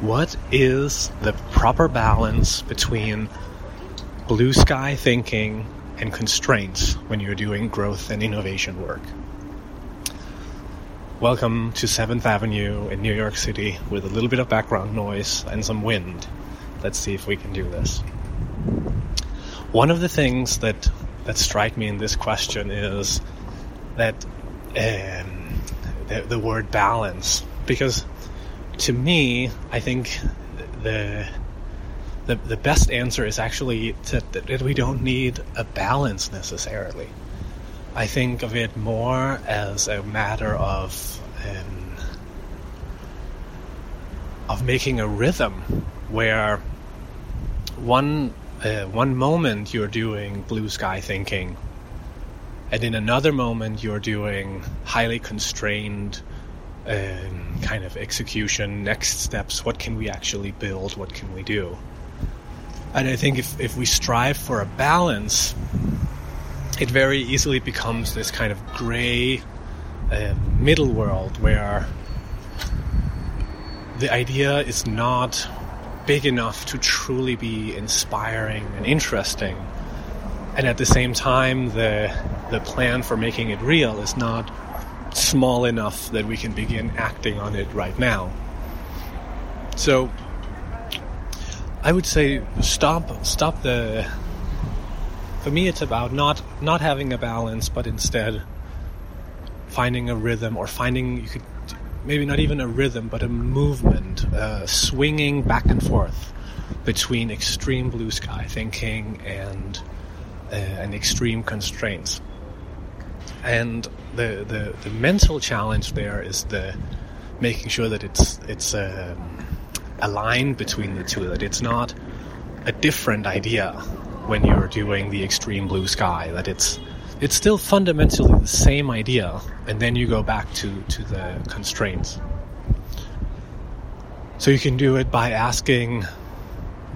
what is the proper balance between blue sky thinking and constraints when you're doing growth and innovation work? Welcome to 7th Avenue in New York City with a little bit of background noise and some wind. Let's see if we can do this. One of the things that that strike me in this question is that um, the, the word balance, because to me, I think the the, the best answer is actually that we don't need a balance necessarily. I think of it more as a matter of um, of making a rhythm where one uh, one moment you're doing blue sky thinking, and in another moment you're doing highly constrained um, kind of execution, next steps. What can we actually build? What can we do? And I think if, if we strive for a balance, it very easily becomes this kind of gray uh, middle world where the idea is not big enough to truly be inspiring and interesting. And at the same time, the, the plan for making it real is not small enough that we can begin acting on it right now. So, I would say stop stop the for me it's about not not having a balance but instead finding a rhythm or finding you could maybe not even a rhythm but a movement uh, swinging back and forth between extreme blue sky thinking and uh, and extreme constraints and the, the the mental challenge there is the making sure that it's it's um, a line between the two, that it's not a different idea when you're doing the extreme blue sky, that it's it's still fundamentally the same idea, and then you go back to, to the constraints. So you can do it by asking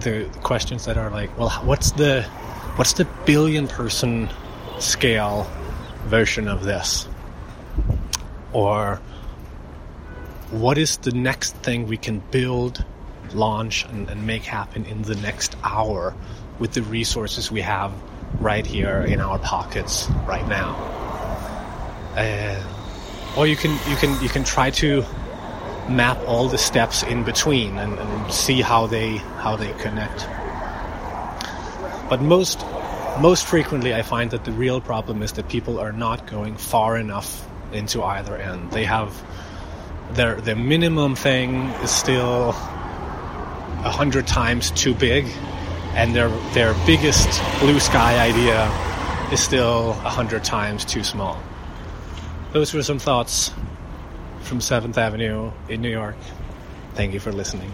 the questions that are like, well, what's the what's the billion person scale version of this? Or what is the next thing we can build launch and, and make happen in the next hour with the resources we have right here in our pockets right now. Uh, or you can you can you can try to map all the steps in between and, and see how they how they connect. But most most frequently, I find that the real problem is that people are not going far enough into either end. They have their their minimum thing is still a hundred times too big, and their their biggest blue sky idea is still a hundred times too small. Those were some thoughts from Seventh Avenue in New York. Thank you for listening.